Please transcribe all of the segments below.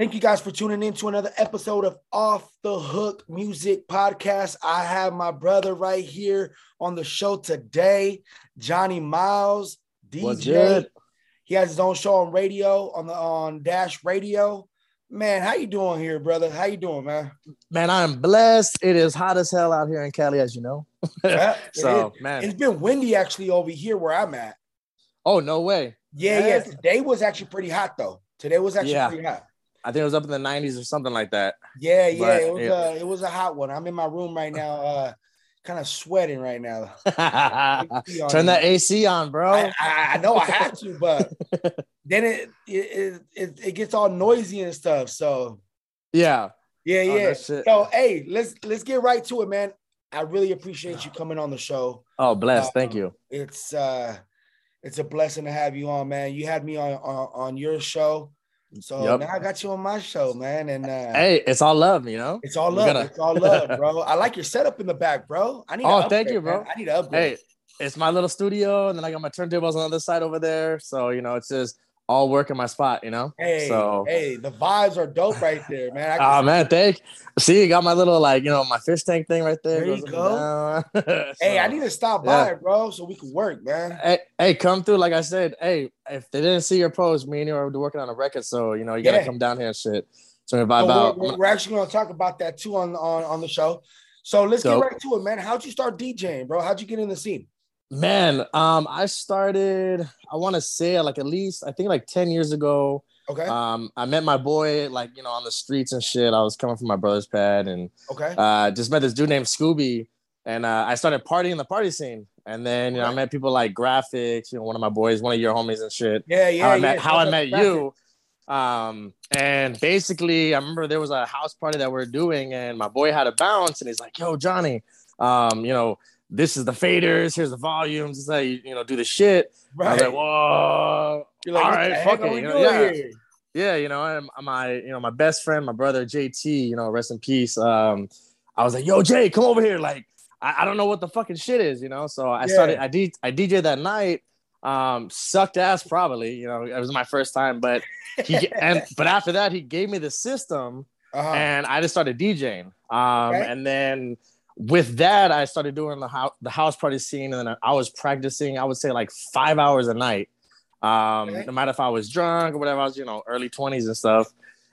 Thank you guys for tuning in to another episode of Off the Hook Music Podcast. I have my brother right here on the show today, Johnny Miles, DJ. He has his own show on radio on the on Dash Radio. Man, how you doing here, brother? How you doing, man? Man, I'm blessed. It is hot as hell out here in Cali, as you know. Yeah, it so, is. man. It's been windy actually over here where I'm at. Oh, no way. Yeah, yeah. Yeah. Today was actually pretty hot though. Today was actually Yeah. pretty hot. I think it was up in the 90s or something like that. Yeah, yeah. But, it was yeah. uh it was a hot one. I'm in my room right now, uh kind of sweating right now. Turn that AC on, bro. I, I, I know I had to, but then it it, it it gets all noisy and stuff. So yeah. yeah, Oh, yeah. shit. so hey, let's let's get right to it, man. I really appreciate you coming on the show. Oh, blessed. Thank Um, you. It's uh it's a blessing to have you on, man. You had me on on, on your show. So Yep. now I got you on my show, man. And uh Hey, it's all love, you know? it's all love. gotta- It's all love, bro. I like your setup in the back, bro. I need Oh, to thank upgrade, you, bro. man. I need to upgrade. Hey, it's my little studio, and then I got my turntables on the other side over there. So, you know, it's just all work in my spot, you know? Hey, so, hey, the vibes are dope right there, man. Oh man, thank. See, you got my little like you know my fish tank thing right there. There you and down. Hey, I need to stop yeah. by, bro, so we can work, man. Hey, hey, come through. Like I said, hey, if they didn't see your post, me and you are working on a record, so you know you gotta Yeah. come down here and shit. So we So vibe we're, out. we're- we're actually to talk about that too on on on the show. So let's Dope. get right to it, man. How'd you start DJing, bro? How'd you get in the scene? Man, um, I started. I want to say like at least I think like ten years ago. Okay, Um, I met my boy like you know on the streets and shit. I was coming from my brother's pad and okay, uh, just met this dude named Scooby, and uh, I started partying in the party scene. And then you know I met people like Graphics, you know, one of my boys, one of your homies and shit. yeah, yeah. how I yeah. met how I met you. Um, and basically, I remember there was a house party that we are doing, and my boy had a bounce, and he's like, "Yo, Johnny, um, you know, this is the faders. Here's the volumes. This is how you, you know do the shit." Right. I was like, "Whoa, You're like, all right, fuck it, you know, yeah. here? yeah." You know, and my you know my best friend, my brother JT, you know, rest in peace. Um, I was like, "Yo, Jay, come over here." Like, I, I don't know what the fucking shit is, you know. So I Yeah. started. I DJ that night. Um, sucked ass probably. You know, it was my first time, but he and but after that he gave me the system Uh-huh. and I just started DJing. Um, Okay. and then with that I started doing the house the house party scene, and then I was practicing. I would say like five hours a night. Um, Okay. no matter if I was drunk or whatever, I was you know early twenties and stuff.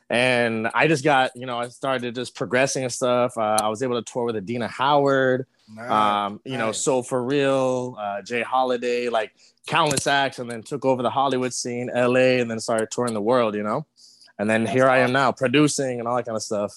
And I just got you know I started just progressing and stuff. Uh, I was able to tour with Adina Howard Nice. um, you know, nice. Soul for Real, uh, Jay Holiday, like countless acts, and then took over the Hollywood scene, LA, and then started touring the world, you know. And then That's here I am now, producing and all that kind of stuff.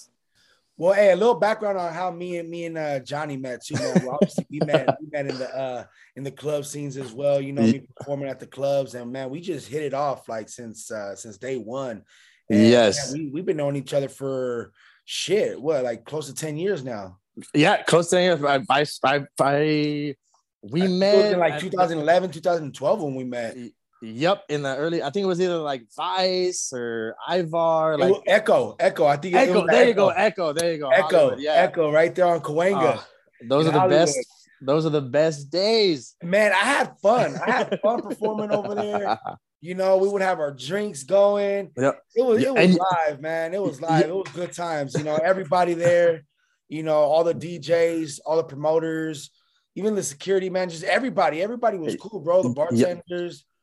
Well, hey, a little background on how me and me and uh, Johnny met too, man. Well, obviously, we met we met in the uh, in the club scenes as well. You know, me performing at the clubs, and man, we just hit it off like since uh, since day one. And, Yes. man, we we've been knowing each other for shit. What, like close to ten years now? Yeah, close to ten years. I, I, I, I we was met in like 2011, 2012 when we met. Yep, in the early, I think it was either like Vice or Ivar, like Echo, Echo. I think it Echo. There you go, Echo. There you go. Echo, Hollywood, yeah. Echo, right there on Cahuenga. Oh, ah, those are the Hollywood. best. Those are the best days. Man, I had fun. I had fun performing over there. You know, we would have our drinks going. Yep. It was it was and- live, man. It was live. It was good times. You know, everybody there. You know, all the DJs, all the promoters, even the security managers. everybody. Everybody was cool, bro. The Yep.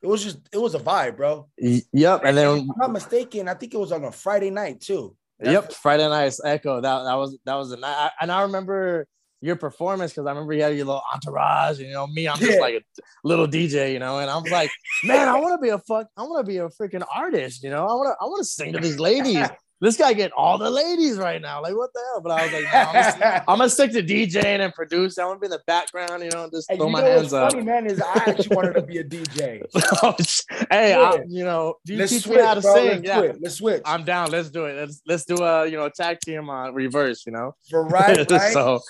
It was just it was a vibe, bro. Yep, and then If I'm not mistaken, I think it was on a Friday night too. Yep, Friday Night's Echo. That that was that was the night, I, and I remember your performance because I remember you had your little entourage. And, you know, me, I'm just Yeah. like a little DJ, you know, and I'm like, man, I want to be a fuck, I want to be a freaking artist, you know, I want to, I want to sing to these ladies. this guy get all the ladies right now, like what the hell? But I was like, no, I'm, gonna, I'm gonna stick to DJing and producing. I want to be in the background, you know, and just And throw my hands up. funny, man, is I actually wanted to be a DJ. hey, Yeah. I, you know, do you Let's teach switch, me how to bro. sing? Let's yeah. switch. Let's switch. I'm down. Let's do it. Let's let's do a you know tag team on reverse. You know. For right, right. so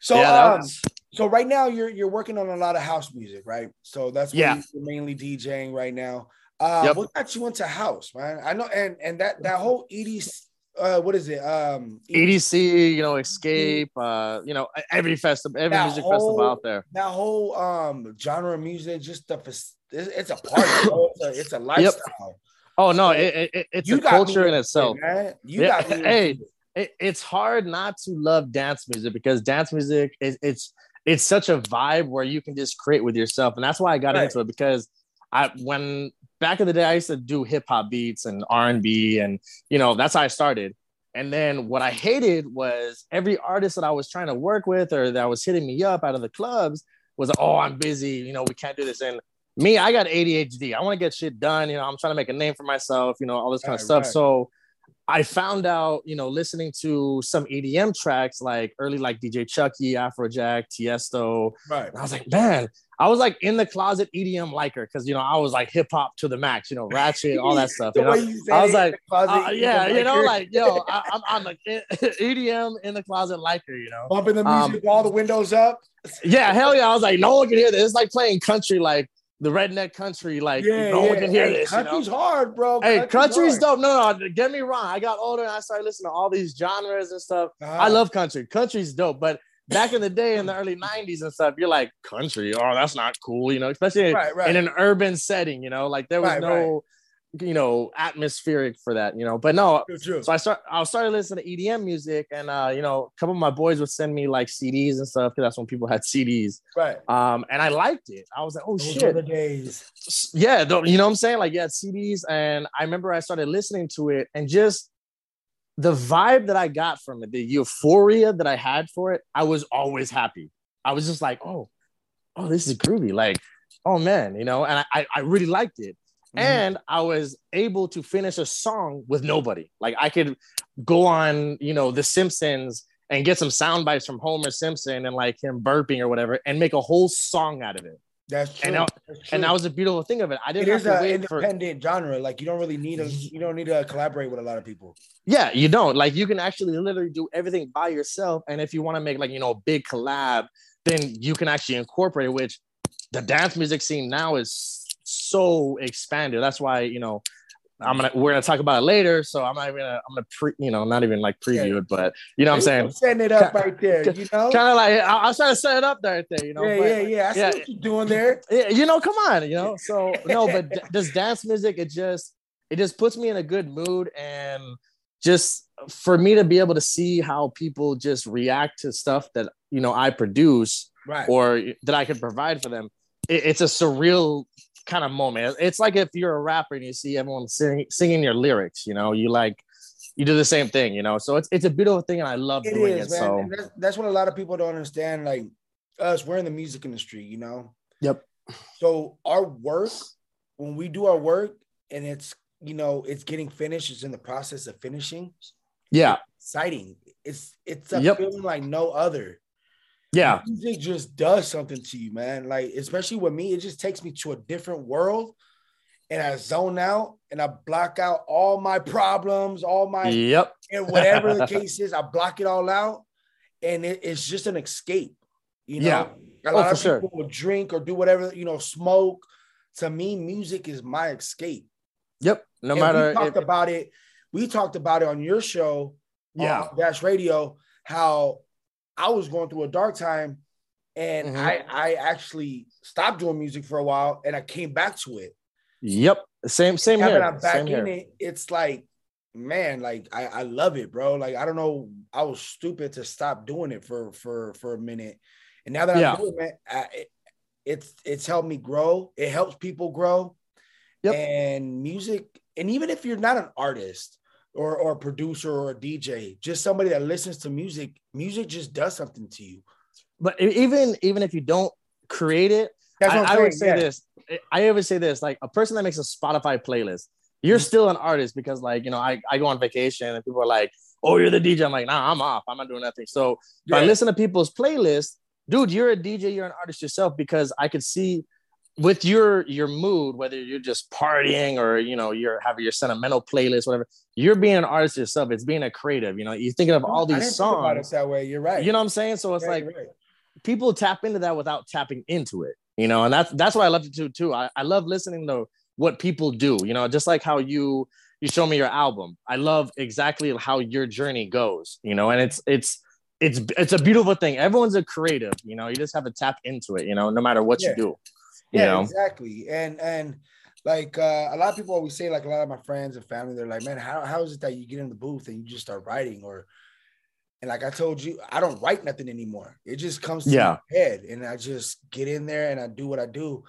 So, yeah, um, was- so right now you're you're working on a lot of house music, right? So that's what Yeah. you're mainly DJing right now. Uh, Yep. what got you into house, man? I know, and and that that whole EDC, uh, what is it? Um, EDC, you know, Escape, uh, you know, every festival, every music whole- festival out there. that whole um genre of music, just the it's, it's a party. It's a, it's a lifestyle. Oh no, it, it, it's a culture in itself. it, man. You Yeah, got me. hey. It, it's hard not to love dance music because dance music is it's it's such a vibe where you can just create with yourself, and that's why I got Right. into it because I when back in the day I used to do hip hop beats and R and B, and you know that's how I started. And then what I hated was every artist that I was trying to work with or that was hitting me up out of the clubs was, oh, I'm busy. You know, we can't do this. And me, I got ADHD. I want to get shit done. You know, I'm trying to make a name for myself, you know, all this kind of stuff. right. So I found out, you know, listening to some EDM tracks like early, like DJ Chuckie, Afrojack, Tiesto. Right. I was like, man, I was like in the closet EDM liker because, you know, I was like hip hop to the max, you know, ratchet, all that stuff. The You know? way you I was like, Uh, yeah, you know, like yo, I, I'm I'm like EDM in the closet liker, you know. bumping the um, music, all the windows up. Yeah, hell yeah. I was like, no one can hear this. It's like playing country, like the redneck country, like Yeah, no yeah. one can hear Hey, this. You know? Country's hard, bro. Hey, country's hard. dope. No, no, get me wrong. I got older and I started listening to all these genres and stuff. I Uh-huh. love country. Country's dope, but back in the day in the early 90s and stuff, you're like, country, oh, that's not cool, you know, especially right, right. in an urban setting, you know, like there was Right, no, you know, atmospheric for that, you know. But no, True, so I start I started listening to EDM music and uh, you know, a couple of my boys would send me like CDs and stuff because that's when people had CDs. right. Um, and I liked it. I was like, oh Those shit the days. yeah, you know what I'm saying? Like, yeah, CDs, and I remember I started listening to it, and just the vibe that I got from it, the euphoria that I had for it, I was always happy. I was just like, oh, oh, this is groovy. Like, oh man, you know, and I, I really liked it. Mhm. And I was able to finish a song with nobody. Like I could go on, you know, The Simpsons and get some sound bites from Homer Simpson and like him burping or whatever, and make a whole song out of it. That's true. And now- That's And that was a beautiful thing of it. I didn't is have to an wait for independent genre. Like you don't really need a you don't need to collaborate with a lot of people. Yeah, you don't. Like you can actually literally do everything by yourself. And if you want to make like, you know, a big collab, then you can actually incorporate it, which the dance music scene now is so expanded. That's why, you know, I'm gonna we're gonna talk about it later. So I'm not even gonna I'm gonna pre you know, not even like preview Yeah. it, but you know what I'm saying? setting it up right there. You know. Kind of like I, I was trying to set it up there, there you know. yeah, but- yeah, yeah. I see yeah. what you're doing there. yeah, you know, come on, you know. So no, but d- does dance music? It just it just puts me in a good mood, and just for me to be able to see how people just react to stuff that you know I produce Right. or that I can provide for them. It, it's a surreal kind of moment. It's like if you're a rapper and you see everyone sing, singing your lyrics. You know, you like you do the same thing. You know, so it's it's a beautiful thing, and I love It doing is, it. man. So And that's, that's what a lot of people don't understand. Like us, we're in the music industry, you know. Yep. So our work, when we do our work, and it's you know it's getting finished, it's in the process of finishing. yeah, Exciting. It's it's a Yep. feeling like no other. Yeah, Music just does something to you, man. Like especially with me, it just takes me to a different world, and I zone out and I block out all my problems, all my yep, and whatever the case is, I block it all out, and it, it's just an escape. You know, Yeah. a Oh, lot for of sure. people will drink or do whatever, you know, smoke. To me, music is my escape. yep. No And matter we talked if- about it. We talked about it on your show, yeah. Dash Radio, how I was going through a dark time, and Mhm. I I actually stopped doing music for a while, and I came back to it. Yep. Same, same here. I'm back Same in here. it, it's like, man, like I, I love it, bro. Like I don't know, I was stupid to stop doing it for for for a minute, and now that Yeah. I'm doing it, I, it, it's it's helped me grow. It helps people grow, Yep. and music, and even if you're not an artist or or a producer or a DJ, just somebody that listens to music, music just does something to you. But even even if you don't create it, That's I, I would say yeah. this. I always say this: like a person that makes a Spotify playlist, Mm-hmm. you're still an artist because, like, you know, I, I go on vacation and people are like, "Oh, you're the DJ." I'm like, "Nah, I'm off. I'm not doing nothing." So if I listen to people's playlists, dude, you're a DJ, you're an artist yourself because I could see with your your mood, whether you're just partying or you know you're having your sentimental playlist, whatever. You're being an artist yourself. It's being a creative. You know, you're thinking of all these didn't think about it songs. that way. You're right. You know what I'm saying? So it's Yeah, like right. people tap into that without tapping into it, you know, and that's that's what I love to do too. I, I love listening to what people do, you know, just like how you you show me your album. I love exactly how your journey goes, you know, and it's it's it's it's a beautiful thing. Everyone's a creative, you know, you just have to tap into it, you know, no matter what Yeah. you do. You yeah know, exactly and and like uh, a lot of people always say, like a lot of my friends and family, they're like, man, how, how is it that you get in the booth and you just start writing? Or and like I told you, I don't write nothing anymore. It just comes to Yeah. my head, and I just get in there and I do what I do.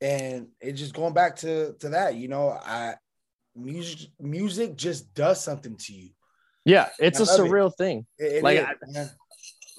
And it's just going back to to that, you know, I music music just does something to you. Yeah, it's a love it. surreal thing. It- it Like, is, I-.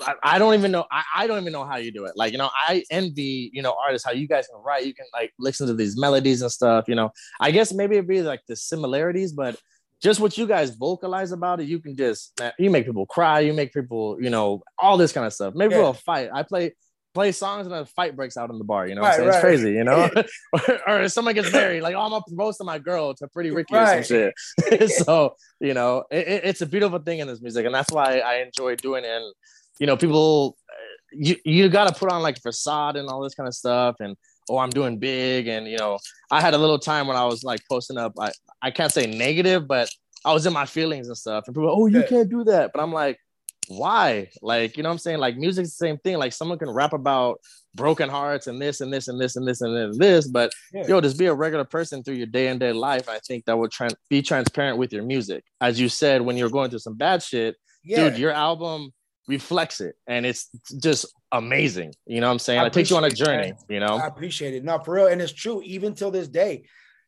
I, I don't even know. I, I don't even know how you do it. Like, you know, I envy, you know, artists, how you guys can write. You can like listen to these melodies and stuff. You know, I guess maybe it'd be like the similarities, but just what you guys vocalize about it, you can just, you make people cry. You make people, you know, all this kind of stuff. Maybe Yeah. we'll fight. I play play songs and a fight breaks out in the bar. You know, Right, right. it's crazy. You know, or, or if someone gets married, like, oh, I'm gonna propose to my girl to Pretty Ricky or some shit. so you know, it- it's a beautiful thing in this music, and that's why I enjoy doing it. And you know, people, uh, you you got to put on like facade and all this kind of stuff, and oh, I'm doing big, and you know, I had a little time when I was like posting up. I I can't say negative, but I was in my feelings and stuff, and people, oh, you can't do that, but I'm like. Why? Like, you know what I'm saying? Like music's the same thing. Like someone can rap about broken hearts and this and this and this and this and this, and this but Yeah. yo, just be a regular person through your day and day life. I think that would tran be transparent with your music. As you said, when you're going through some bad shit, yeah. dude, your album reflects it and it's just amazing. You know what I'm saying? I it takes you on a journey, you know? I appreciate it. not for real, and it's true. Even till this day,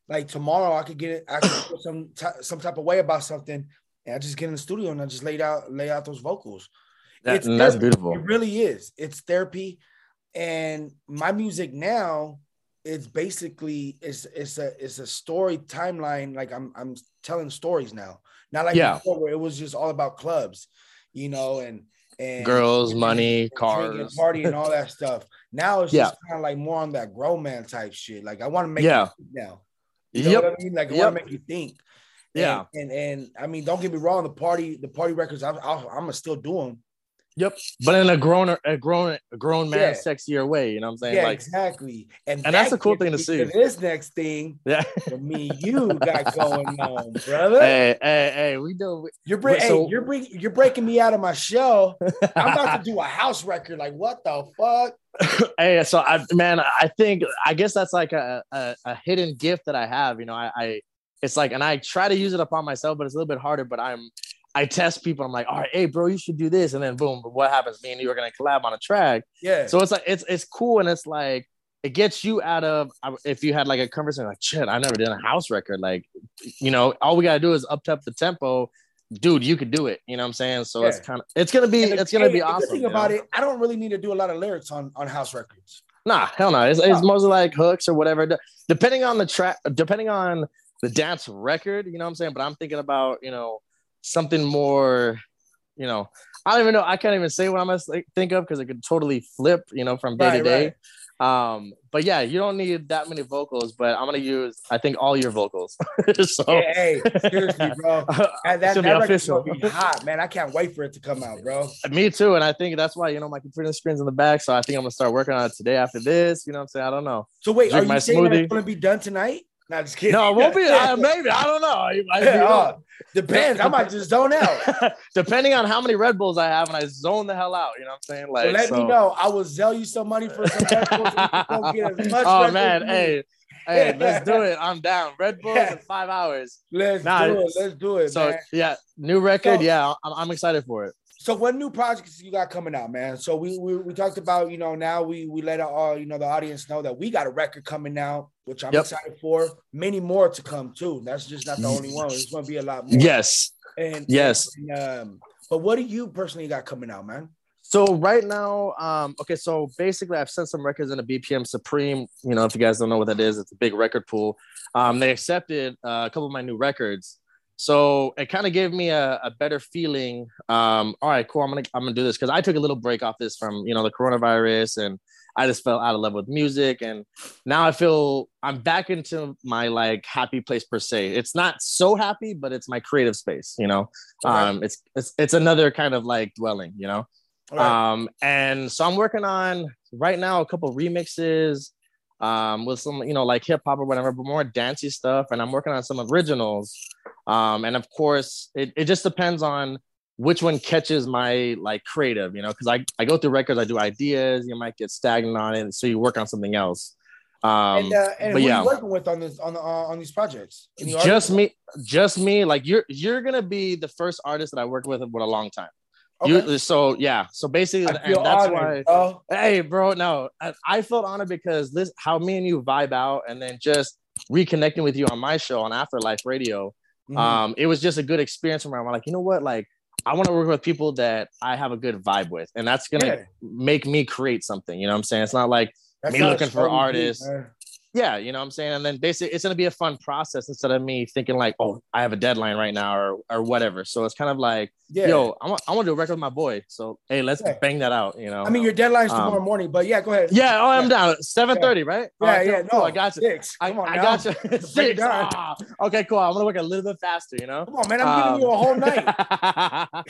like tomorrow, I could get it. I could feel some ty- some type of way about something, and I just get in the studio and I just lay out lay out those vocals. That- It's that's beautiful. It really is. It's therapy, and my music now it's basically it's it's a it's a story timeline. Like I'm I'm telling stories now, not like Yeah. before where it was just all about clubs, you know, and and Girls, and- money, and cars. party, and all that stuff. Now it's Yeah. just kind of like more on that grown man type shit. Like I want to make Yeah. you think now. You know Yep. what I mean? Like I Yep. want to make you think. And- Yeah. and, and I mean, don't get me wrong. The party, the party records, I'm, I'm gonna still do them. Yep. But in a grown a grown a grown man Yeah. sexier way, you know what I'm saying? Yeah, like exactly. And, And that's that a cool thing to see. This next thing yeah. me, you got going on, brother. hey, hey, hey, we do You're bring, so- hey, you're bring, you're breaking me out of my shell. I'm about to do a house record. Like what the fuck? hey, so I man, I think I guess that's like a, a, a hidden gift that I have. You know, I, I it's like and I try to use it upon myself, but it's a little bit harder. But I'm I test people. I'm like, all right, hey, bro, you should do this, and then boom, what happens? Me and you are gonna collab on a track. Yeah. So it's like it's it's cool, and it's like it gets you out of if you had like a conversation like, shit, I never did a house record. Like, you know, all we gotta do is up up the tempo. Dude, you could do it. You know what I'm saying? So it's kind of it's gonna be the- it's gonna hey, be awesome. Thing about know? it, I don't really need to do a lot of lyrics on on house records. Nah, hell no. It's, it's mostly like hooks or whatever. Depending on the track, depending on the dance record, you know what I'm saying? But I'm thinking about, you know, something more, you know, I don't even know. I can't even say what I'm gonna think of because it could totally flip, you know, from day to Right, day. Um, but yeah, you don't need that many vocals, but I'm gonna use, I think, all your vocals. so Yeah, hey, seriously, bro. And that, that official. gonna be hot, man. I can't wait for it to come out, bro. Me too, and I think that's why you know my computer screen's in the back, so I think I'm gonna start working on it today after this. You know what I'm saying? I don't know. So wait, Drink are you saying that it's gonna be done tonight? No, just kidding. No, it won't be. Uh, maybe I don't know. I- I- know. Oh, depends. I might just zone out. Depending on how many Red Bulls I have, and I zone the hell out. You know what I'm saying? So Like, let me know. I will sell you some money for some Red Bulls and you can go get as much Oh man, Bulls as you hey, hey, let's do it. I'm down. Red Bulls in five hours. Let's Nah, do it. Let's do it, So man. yeah, new record. So- yeah, I'm, I'm excited for it. So what new projects you got coming out, man? So we we, we talked about, you know, now we we let our you know the audience know that we got a record coming out, which I'm Yep. excited for. Many more to come too. That's just not the only one. There's gonna be a lot more. Yes. And Yes. and, um, but what do you personally got coming out, man? So right now, um, okay, so basically I've sent some records in a BPM Supreme. You know, if you guys don't know what that is, it's a big record pool. Um, they accepted uh, a couple of my new records. So it kind of gave me a, a better feeling. Um, all right, cool. I'm gonna I'm gonna do this because I took a little break off this from you know the coronavirus, and I just felt out of love with music, and now I feel I'm back into my like happy place per se. It's not so happy, but it's my creative space. You know, Okay. um, it's it's it's another kind of like dwelling. You know. Right. Um, and so I'm working on right now a couple remixes um, with some, you know, like hip hop or whatever, but more dancey stuff. And I'm working on some originals. Um, and of course, it, it just depends on which one catches my like creative, you know, because I, I go through records, I do ideas, you might get stagnant on it. So you work on something else. Um, and uh, and but yeah. you working with on this on the uh, on these projects? Any just artists? me, just me. Like you're you're gonna be the first artist that I work with with a long time. Okay. You so yeah. So basically, that's honored, why. bro. Hey, bro, no, I, I felt honored because this how me and you vibe out, and then just reconnecting with you on my show on Afterlife Radio. Mhm. Um, it was just a good experience for me. I'm like, you know what, like. I want to work with people that I have a good vibe with, and that's gonna Yeah. make me create something. You know what I'm saying? It's not like That's me looking for be, artists. Yeah, you know what I'm saying? And then basically it's gonna be a fun process instead of me thinking like, oh, I have a deadline right now or or whatever. So it's kind of like, Yeah. yo, I want I want to do a record with my boy. So hey, let's Yeah. bang that out, you know. I mean, your deadline's Um, tomorrow morning, but yeah, go ahead. yeah, oh, I'm Yeah. down. 7:30, right? Yeah, right, yeah. No, cool, I got you. Six. I, Come on, I got you. Six. Ah, okay, cool. I'm gonna work a little bit faster, you know. Come on, man. I'm giving you a whole night. Um,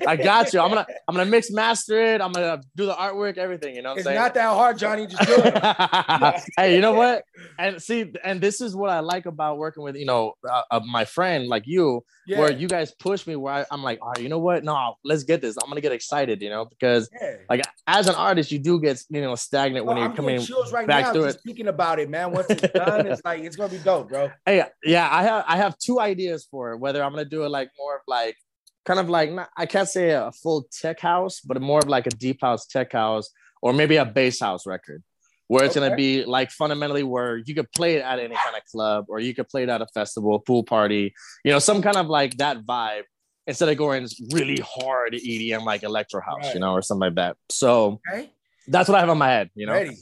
I got you. I'm gonna I'm gonna mix master it. I'm gonna do the artwork, everything. You know what I'm It's saying? not that hard, Johnny. Just do it. hey, you know what? And see, and this is what I like about working with, you know, uh, uh, my friend like you, Yeah. where you guys push me, where I, I'm like, all right, you know what? No, let's get this. I'm gonna get excited, you know, because yeah. like as an artist, you do get you know stagnant when you're I'm coming. right back now to just it. speaking about it, man. Once it's done, it's like it's gonna be dope, bro. Hey, yeah, I have I have two ideas for it. Whether I'm gonna do it like more of like kind of like not, I can't say a full tech house, but more of like a deep house tech house, or maybe a bass house record, where it's gonna be like fundamentally where you could play it at any kind of club, or you could play it at a festival, pool party, you know, some kind of like that vibe. Instead of going really hard EDM like electro house, Right. you know, or something like that. So Okay, that's what I have on my head, you know. ready.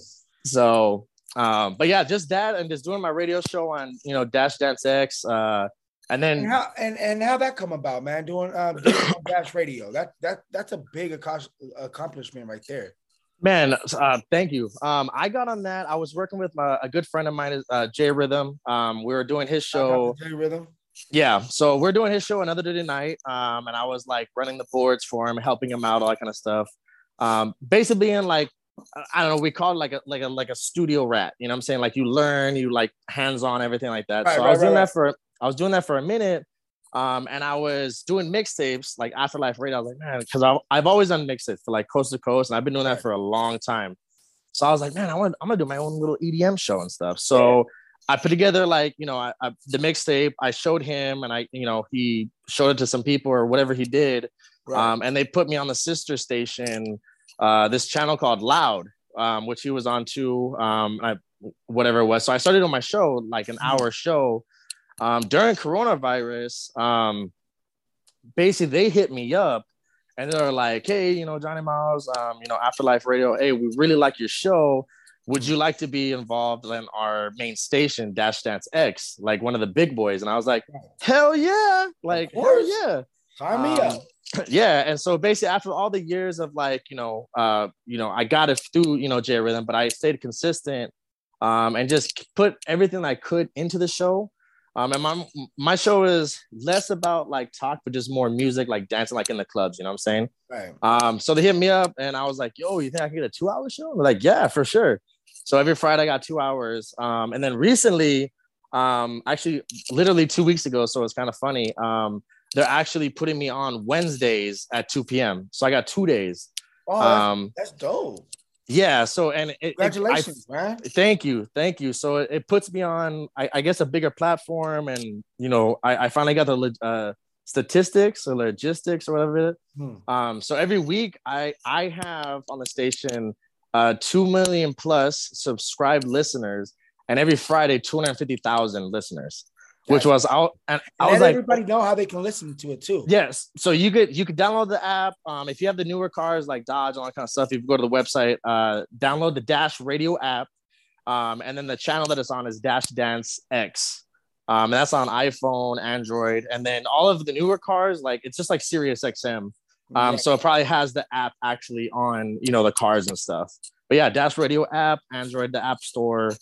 So, um, but yeah, just that and just doing my radio show on, you know, Dash Dance X. Uh, and And then, how and, and how that come about, man? Doing um doing Dash Radio. That that that's a big accom- accomplishment right there. Man, uh, thank you. Um, I got on that. I was working with my, a good friend of mine, uh, Jay Rhythm. Um, we were doing his show. J Rhythm. Yeah. So we're doing his show another day night. Um, and I was like running the boards for him, helping him out, all that kind of stuff. Um, basically in like, I don't know, we call it like a like a like a studio rat. You know what I'm saying? Like you learn, you like hands-on, everything like that. Right, so right, I was right, doing that for I was doing that for a minute. Um, and I was doing mixtapes like Afterlife Radio. I was like, man, because I've always done mixtapes for like coast to coast, and I've been doing that for a long time. So I was like, man, I want I'm gonna do my own little EDM show and stuff. So I put together like you know I, I, the mixtape. I showed him, and I you know he showed it to some people or whatever he did. Right. Um, and they put me on the sister station, uh, this channel called Loud, um, which he was on too. Um, I, whatever it was. So I started on my show, like an hour show. Um, during coronavirus, um, basically they hit me up and they're like, "Hey, you know, Johnny Miles, um, you know, Afterlife Radio. Hey, we really like your show. Would you like to be involved in our main station, Dash Dance X, like one of the big boys?" And I was like, "Hell yeah! Like, hell yeah!" Sign me Um, up. yeah and so basically after all the years of like you know uh you know i got it through you know j rhythm but i stayed consistent um and just put everything i could into the show um and my my show is less about like talk but just more music like dancing like in the clubs you know what i'm saying Right. um so they hit me up and i was like yo you think i can get a two hour show They're like yeah for sure so every friday i got two hours um and then recently um actually literally two weeks ago so it's kind of funny um they're actually putting me on Wednesdays at 2 p.m. So I got two days. Oh, Um, that's dope. Yeah. So and it, it- Congratulations, man. Thank you, thank you. So it, it puts me on, I, I guess, a bigger platform, and you know, I, I finally got the uh, statistics or logistics or whatever it is. Hmm. Um, so every week I I have on the station uh, two million plus subscribed listeners, and every Friday two hundred fifty thousand listeners, which was out. And I And was let like, everybody know how they can listen to it too. Yes. So you could you could download the app. Um, if you have the newer cars like Dodge all that kind of stuff, you can go to the website, uh, download the Dash Radio app. Um, and then the channel that it's on is Dash Dance X. Um, and that's on iPhone, Android, and then all of the newer cars, like it's just like Sirius XM. Um, so it probably has the app actually on, you know, the cars and stuff. But yeah, Dash Radio app, Android, the App Store,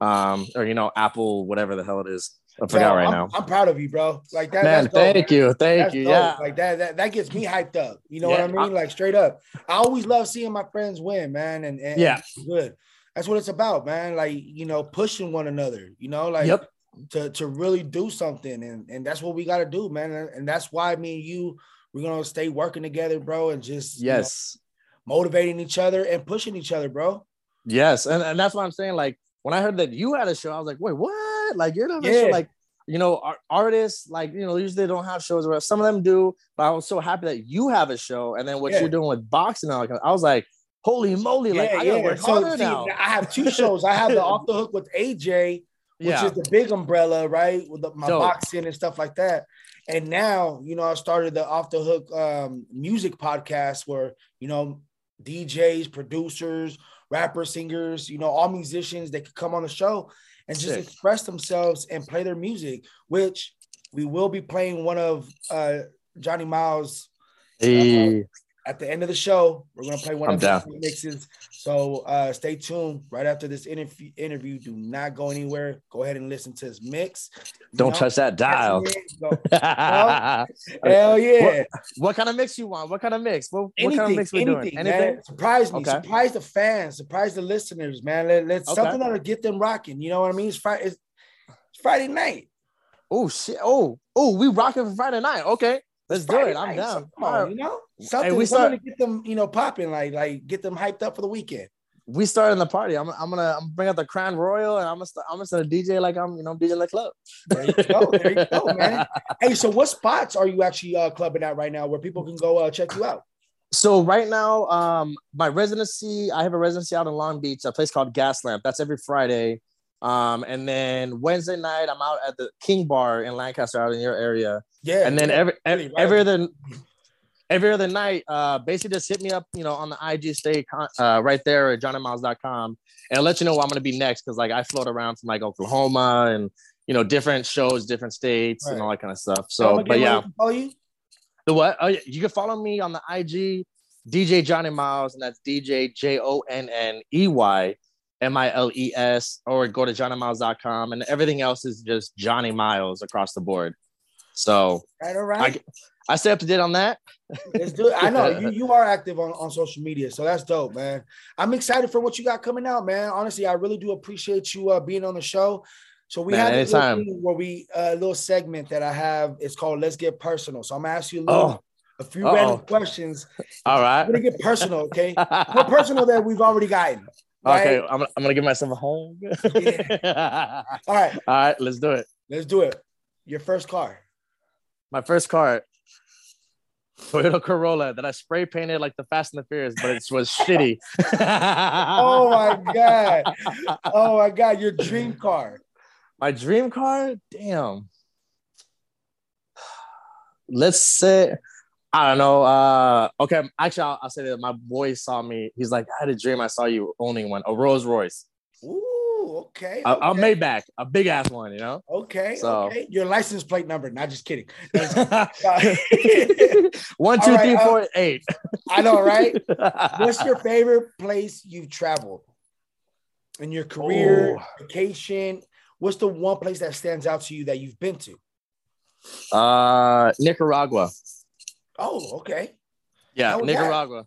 um, or you know, Apple, whatever the hell it is. I forgot Yo, right I'm, now. I'm proud of you, bro. Like that. Man, thank you, thank That's you. dope. Yeah, Like that, that, that gets me hyped up. You know Yeah, what I mean? like straight up. I always love seeing my friends win, man. And, and Yeah. good. That's what it's about, man. Like, you know, pushing one another, you know, like Yep. to, to really do something. And, and that's what we got to do, man. And, that's why me and you, we're to stay working together, bro. And just, you know, yes. motivating each other and pushing each other, bro. Yes, and, and that's what I'm saying. Like when I heard that you had a show, I was like, wait, what? Like you're not Yeah. like you know, ar- artists like you know usually they don't have shows or some of them do, but I was so happy that you have a show, and then what Yeah. you're doing with boxing, like I was like, holy moly, like I gotta work So, harder see, now. I have two shows. I have the off the hook with AJ, which Yeah, is the big umbrella, right? With the, my Dope. boxing and stuff like that. And now, you know, I started the off the hook um, music podcast where, you know, DJs, producers, rappers, singers, you know, all musicians, that could come on the show and just Sick. express themselves and play their music, which we will be playing one of uh, Johnny Miles Hey, at the end of the show, we're gonna play one I'm of down. the mixes. So uh, stay tuned. Right after this interview, interview, do not go anywhere. Go ahead and listen to his mix. You don't know, touch that dial. Hell yeah! what kind of mix you want? What kind of mix? What, what Anything, kind of mix we anything, doing? man. Surprise me, Okay. surprise the fans, surprise the listeners, man. Let, let's Okay. something that'll get them rocking. You know what I mean? It's Friday. It's, it's Friday night. Oh shit! Oh oh, we rocking for Friday night. Okay, let's do it. I'm night, down. so Come on, you know something. we something start- to get them, you know, popping, like like get them hyped up for the weekend. We starting the party. I'm, I'm gonna I'm gonna bring out the Crown Royal and I'm gonna start, I'm gonna start a DJ like I'm you know DJing the club. There you go. There you go, man. Hey, so what spots are you actually uh, clubbing at right now where people can go uh, check you out? So right now, um, my residency, I have a residency out in Long Beach, a place called Gas Lamp. That's every Friday. Um, and then Wednesday night, I'm out at the King Bar in Lancaster, out in your area. Yeah. And then yeah. every every, right every other every other night, uh, basically just hit me up, you know, on the IG stay con- uh, right there at johnnymiles.com and I'll let you know where I'm gonna be next because like I float around from like Oklahoma and you know different shows, different states, and all that kind of stuff. So, but yeah, Follow you. the what? Oh, yeah. You can follow me on the IG, DJ Johnny Miles, and that's DJ J O N N E Y M I L E S, or go to johnnymiles.com, and everything else is just Johnny Miles across the board. So Right, all right. I stay up to date on that. Let's do it. I know you, you are active on, on social media, so that's dope, man. I'm excited for what you got coming out, man. Honestly, I really do appreciate you uh, being on the show. So we Man, have thing where we a little segment that I have. It's called "Let's Get Personal." So I'm gonna ask you a little, Oh, a few Uh-oh. random questions. All right, right. gonna get personal, okay? More personal than we've already gotten. Okay, right? I'm, gonna- I'm gonna give myself a home. All right, All right, let's do it. let's do it. Your first car. My first car, Toyota Corolla, that I spray painted like the Fast and the Furious, but it was shitty. Oh my god. Oh my god, your dream car. My dream car, damn. Let's say, I don't know. Uh, okay, actually, I'll, I'll say that my boy saw me. He's like, I had a dream. I saw you owning one, a Rolls Royce, Ooh, okay. a, a okay. Maybach, a big ass one. You know. Okay, So- okay. Your license plate number. Not just kidding. one, two, right, three, uh, four, eight. I know, right? What's your favorite place you've traveled in your career, Oh. vacation? What's the one place that stands out to you that you've been to? Uh, Nicaragua. Oh, okay. Yeah, was that? Nicaragua.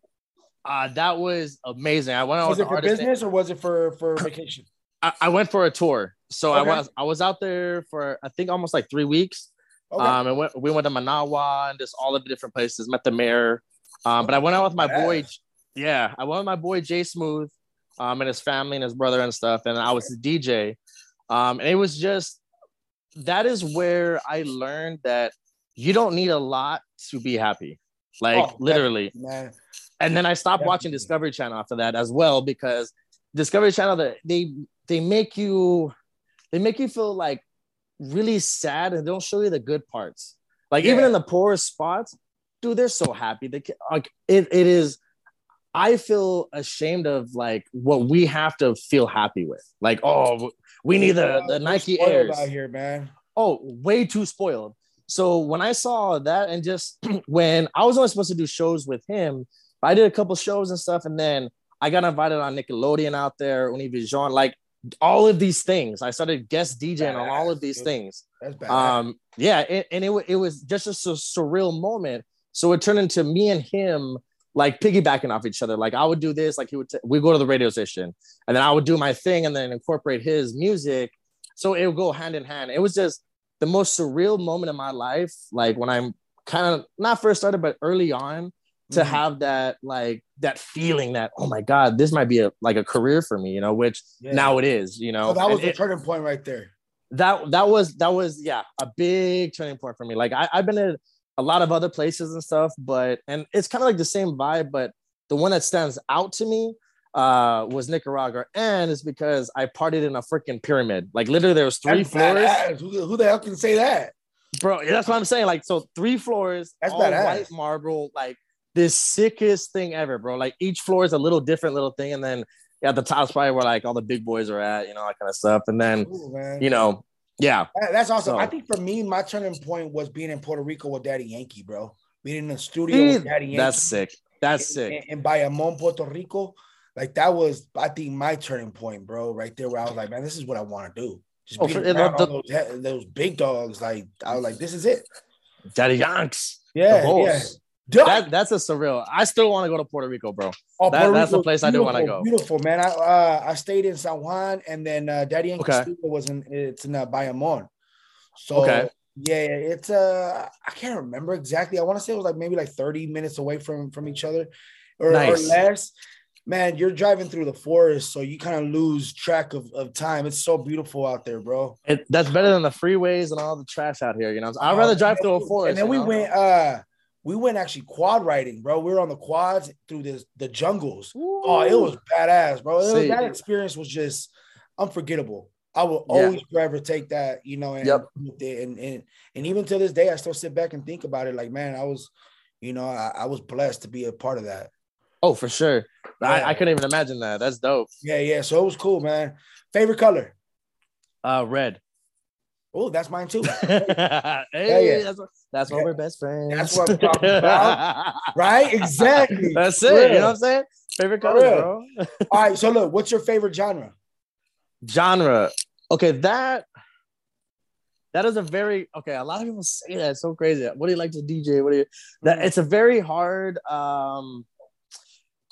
Uh, that was amazing. I went out Was it for business or was it for for vacation? I, I went for a tour. So I Okay. was I was out there for I think almost like three weeks. Okay. Um, and went, we went to Managua and just all of the different places. Met the mayor. Um, but I went out with my boy. Yeah, I went with my boy Jay Smooth, um, and his family and his brother and stuff. And I was the DJ. Um, and it was just that is where I learned that you don't need a lot to be happy. Like Oh, literally. Man, And then I stopped watching Discovery Channel after that as well because Discovery Channel that they they make you they make you feel like really sad and they don't show you the good parts. Like even in the poorest spots, dude, they're so happy. They like it, it is. I feel ashamed of like what we have to feel happy with. Like, oh, we need the, the Nike Airs out here, man. oh way too spoiled so when i saw that and just when i was only supposed to do shows with him i did a couple shows and stuff and then i got invited on nickelodeon out there univision like all of these things. I started guest djing on all of these things. That's bad. um yeah it, and it, it was just a sur- surreal moment. So it turned into me and him like piggybacking off each other. Like i would do this like he would t- we go to the radio station and then i would do my thing and then incorporate his music. So it would go hand in hand. It was just the most surreal moment in my life like when i'm kind of not first started but early on to mm-hmm. have that like that feeling that oh my god this might be a like a career for me you know which yeah. now it is you know so that was and the it, turning point right there that that was that was yeah a big turning point for me like I, i've been in a lot of other places and stuff but and it's kind of like the same vibe but the one that stands out to me uh, was Nicaragua, and it's because I partied in a freaking pyramid. Like literally, there was three that's floors. Who, who, the hell can say that, bro? That's what I'm saying. Like so, three floors, that's all badass. white marble, like this sickest thing ever, bro. Like each floor is a little different little thing, and then at the top's probably where like all the big boys are at, you know, that kind of stuff. And then Ooh, you know, yeah, that's awesome. So, I think for me, my turning point was being in Puerto Rico with Daddy Yankee, bro. Being in the studio with Daddy Yankee. That's sick. That's sick. and, sick. And, Bayamon, Puerto Rico, like that was, I think, my turning point, bro. Right there, where I was like, man, this is what I want to do. Just oh, around the, those, those big dogs. Like I was like, this is it. Daddy Yanks. Yeah, yeah. That, that's a surreal. I still want to go to Puerto Rico, bro. Oh, that, that's the place I do want to go. Beautiful, man. I uh, I stayed in San Juan, and then uh, Daddy Yankee okay. was in it's in uh, Bayamon. So okay. yeah, it's uh I can't remember exactly. I want to say it was like maybe like thirty minutes away from from each other, or, nice. or less. Man, you're driving through the forest, so you kind of lose track of, of time. It's so beautiful out there, bro. It, that's better than the freeways and all the trash out here. You know, I'd rather drive through a forest. And then we know? went. uh we went actually quad riding, bro. We were on the quads through this the jungles. Ooh. Oh, it was badass, bro. Was, that experience was just unforgettable. I will yeah. always forever take that, you know, and, yep. and and and even to this day, I still sit back and think about it. Like, man, I was, you know, I, I was blessed to be a part of that. Oh, for sure. Yeah. I, I couldn't even imagine that. That's dope. Yeah, yeah. So it was cool, man. Favorite color? Uh, red. Oh, that's mine too. hey, yeah. that's, what, that's why we're best friends. That's what I'm talking about. right? Exactly. That's it. You know what I'm saying? Favorite color, bro. All right. So look, what's your favorite genre? Genre. Okay, that that is a very okay. A lot of people say that. It's so crazy. What do you like to DJ? What do you that mm. it's a very hard um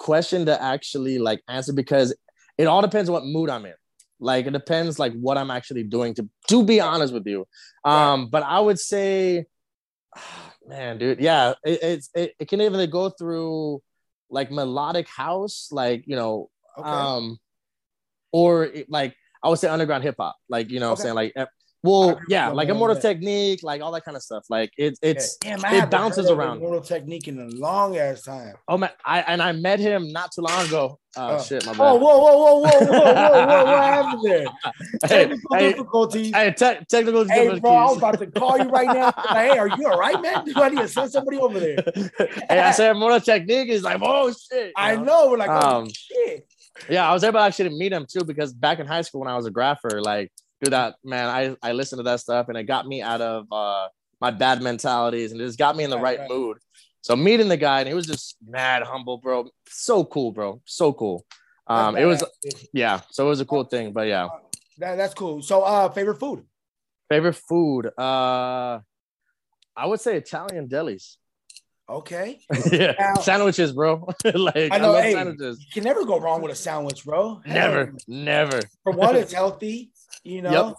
question to actually like answer because it all depends on what mood I'm in. Like it depends like what I'm actually doing to to be honest with you. Um, but I would say, man, dude, yeah, it, it's it, it can either go through like melodic house, like you know, okay. um, or like I would say underground hip hop, like you know, okay. I'm saying like well, yeah, like Immortal Technique, like all that kind of stuff. Like it, it's Damn, it bounces around. Immortal Technique in a long ass time. Oh man, I and I met him not too long ago. Oh, oh. shit, my bad. Oh, whoa, whoa, whoa, whoa, whoa, whoa, whoa, what happened there? technical hey, difficulties. Hey, te- technical hey, difficulties. bro, I was about to call you right now. Like, hey, are you all right, man? Do I need to send somebody over there? hey, I said Immortal Technique is like, oh shit. I know. know. We're like, oh um, shit. Yeah, I was able actually to actually meet him too because back in high school when I was a grapher, like do that, man. I I listened to that stuff and it got me out of uh, my bad mentalities and it just got me in the right, right, mood. So meeting the guy and he was just mad humble, bro. So cool, bro. So cool. Um, it was yeah. So it was a cool thing, but yeah. That, that's cool. So uh, favorite food. Favorite food. Uh, I would say Italian delis. Okay. yeah. Now, sandwiches, bro. like I know I hey, sandwiches. You can never go wrong with a sandwich, bro. Never, never. For one, it's healthy. You know, yep.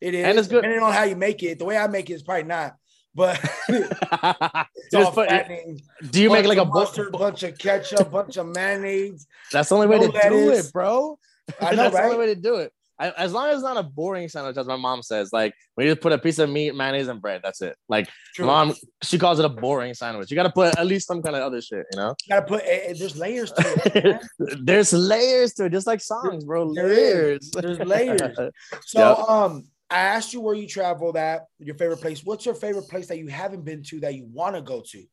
it is. And it's good. Depending on how you make it. The way I make it is probably not. But it's all put, do you make like a mustard, bunch of ketchup, bunch of mayonnaise? That's the only way to do it, bro. I know, That's right? the only way to do it. I, as long as it's not a boring sandwich, as my mom says, like we just put a piece of meat, mayonnaise, and bread. That's it. Like True. mom, she calls it a boring sandwich. You got to put at least some kind of other shit, you know. You got to put. Uh, there's layers to it. there's layers to it, just like songs, bro. Layers. There's layers. So, yep. um, I asked you where you traveled at, your favorite place. What's your favorite place that you haven't been to that you want to go to?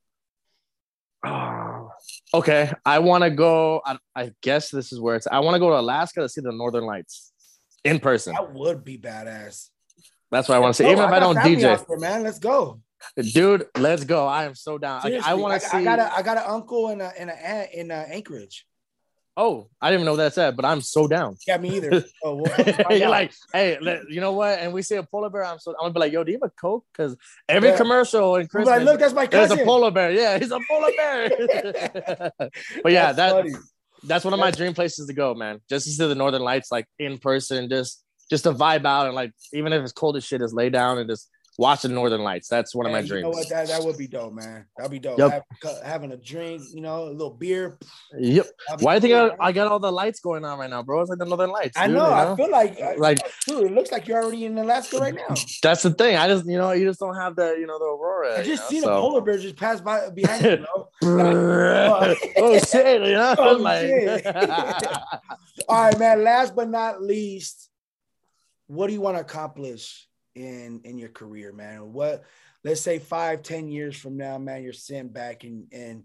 okay, I want to go. I, I guess this is where it's. I want to go to Alaska to see the Northern Lights in person. That would be badass. That's what I want to say. Even if I, don't DJ, there, man, let's go, dude. Let's go. I am so down. Like, I want to see. I got a I got an uncle in a in a in a Anchorage. Oh, I didn't even know that said, but I'm so down. Yeah, me either. Oh, we'll You're like, hey, you know what? And we see a polar bear. I'm so I'm gonna be like, yo, do you have a coke? Because every yeah. commercial in Christmas, like, look, that's my cousin. There's a polar bear. Yeah, he's a polar bear. but yeah, that's that that's one of my dream places to go, man. Just to see the Northern Lights like in person, just just to vibe out and like even if it's cold as shit, just lay down and just watch the Northern Lights. That's one of my Man, you dreams. know what? That, that would be dope, man. That'd be dope. Yep. Have- having a drink, you know, a little beer. Yep. Why do you think I. I got all the lights going on right now, bro? It's like the Northern Lights. I dude, know. you I feel like, Like- dude, it looks like you're already in Alaska right now. That's the thing. I just, you know, you just don't have the, you know, the aurora. I just you seen know, a polar bear just pass by behind you, bro. oh, oh shit! You know, Oh, like, shit. All right, man. Last but not least, what do you want to accomplish in in your career, man? What let's say five, ten years from now, man, you're sitting back and and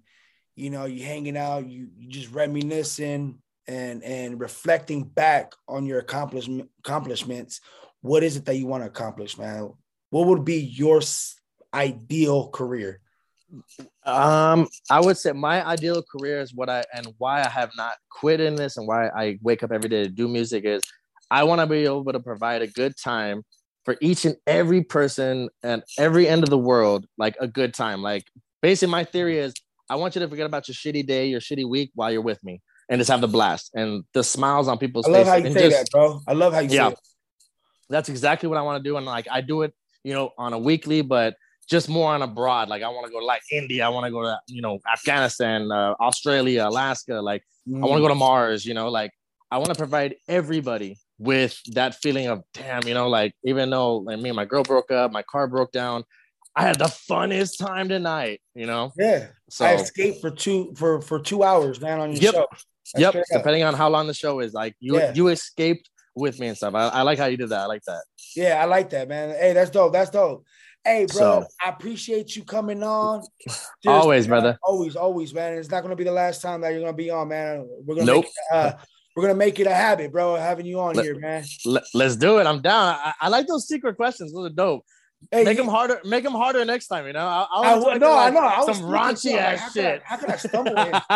you know you hanging out, you you just reminiscing and and reflecting back on your accomplishment accomplishments. What is it that you want to accomplish, man? What would be your ideal career? Um, I would say my ideal career is what I and why I have not quit in this and why I wake up every day to do music is I want to be able to provide a good time for each and every person at every end of the world, like a good time. Like basically, my theory is I want you to forget about your shitty day, your shitty week while you're with me, and just have the blast and the smiles on people's I love faces. how you and say just- that, bro. I love how you Yeah. say it. that's exactly what I want to do. And like I do it, you know, on a weekly, but just more on a broad. Like I want to go to like India, I want to go to you know Afghanistan, uh, Australia, Alaska. Like I Mm. want to go to Mars. You know, like I want to provide everybody with that feeling of damn. You know, like even though like me and my girl broke up, my car broke down. I had the funnest time tonight, you know. Yeah. So I escaped for two for for two hours, man, on your Yep. show. That's yep, straight up. depending on how long the show is, like you Yeah. you escaped with me and stuff. I, I like how you did that. I like that. Yeah, I like that, man. Hey, that's dope. That's dope. Hey, bro, So- I appreciate you coming on. Always, man. brother. Always, always, man. It's not gonna be the last time that you're gonna be on, man. We're gonna Nope. make uh, we're gonna make it a habit, bro, having you on Let- here, man. Let, us do it. I'm down. I, I like those secret questions. Those are dope. Hey, make you- them harder. Make them harder next time. You know. I, I, would- no, I know. I was some raunchy I'm like, ass how could I- shit. how could I stumble in?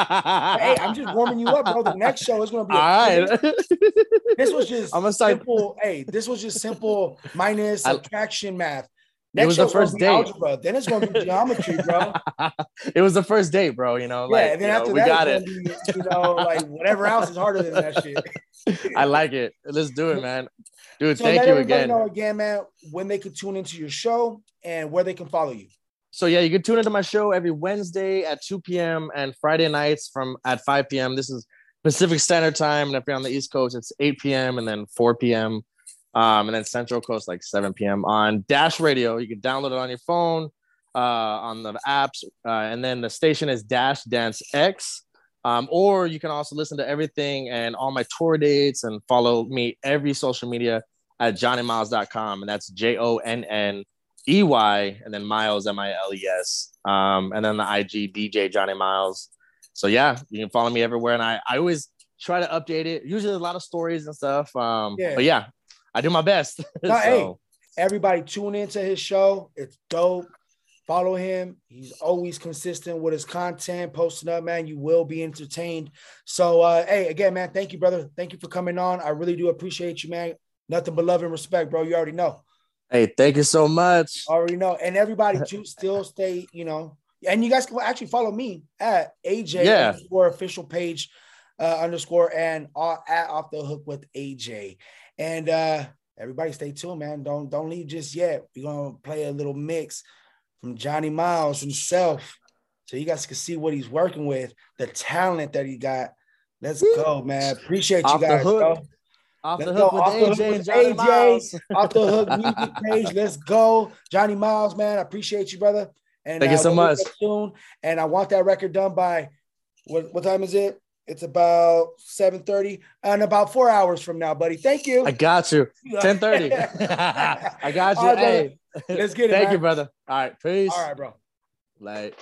hey, I'm just warming you up, bro. The next show is gonna be. All right. This was just I'm gonna start. simple. Hey, this was just simple minus I- subtraction math. It was the first date. Algebra. Then it's gonna be geometry, bro. it was the first date, bro. You know. yeah, Like, and then you know, after we got it. Be, you know, like whatever else is harder than that shit. I like it. Let's do it, man. Dude, So thank you again. know again, man, when they can tune into your show and where they can follow you. So yeah, you can tune into my show every Wednesday at 2 p.m. and Friday nights from at 5 p.m. This is Pacific Standard Time, and if you're on the East Coast, it's 8 p.m. and then 4 p.m. Um, and then Central Coast like 7 p.m. on Dash Radio. You can download it on your phone, uh, on the apps, uh, and then the station is Dash Dance X. Um, or you can also listen to everything and all my tour dates and follow me every social media at jonneymiles.com. And that's J O N N E Y and then Miles M I L E S. Um, and then the IG DJ Jonney Miles. So yeah, you can follow me everywhere. And I, I always try to update it. Usually a lot of stories and stuff. Um, Yeah. but yeah, I do my best. No, hey. Everybody tune into his show. It's dope. Follow him. He's always consistent with his content, posting up, man. You will be entertained. So, uh, hey, again, man, thank you, brother. Thank you for coming on. I really do appreciate you, man. Nothing but love and respect, bro. You already know. hey, thank you so much. Already know. And everybody too still stay, you know. And you guys can actually follow me at AJ Yeah. underscore official page uh, underscore and uh, at off the hook with AJ. And uh everybody stay tuned, man. Don't don't leave just yet. We're gonna play a little mix from Jonney Miles himself. So you guys can see what he's working with, the talent that he got. Let's go, man. Appreciate you Off the guys, hook. Off the Let's hook go. with Off the hook AJ with Jonney AJ. Miles. Off the hook music page. Let's go. Jonney Miles, man. I appreciate you, brother. And Thank you so much. Soon. And I want that record done by what what time is it? It's about 7:30 and about four hours from now, buddy. Thank you. I got you. 1030. I got you. Right, hey, Let's get it. thank man. you, brother. All right. Peace. All right, bro. Like.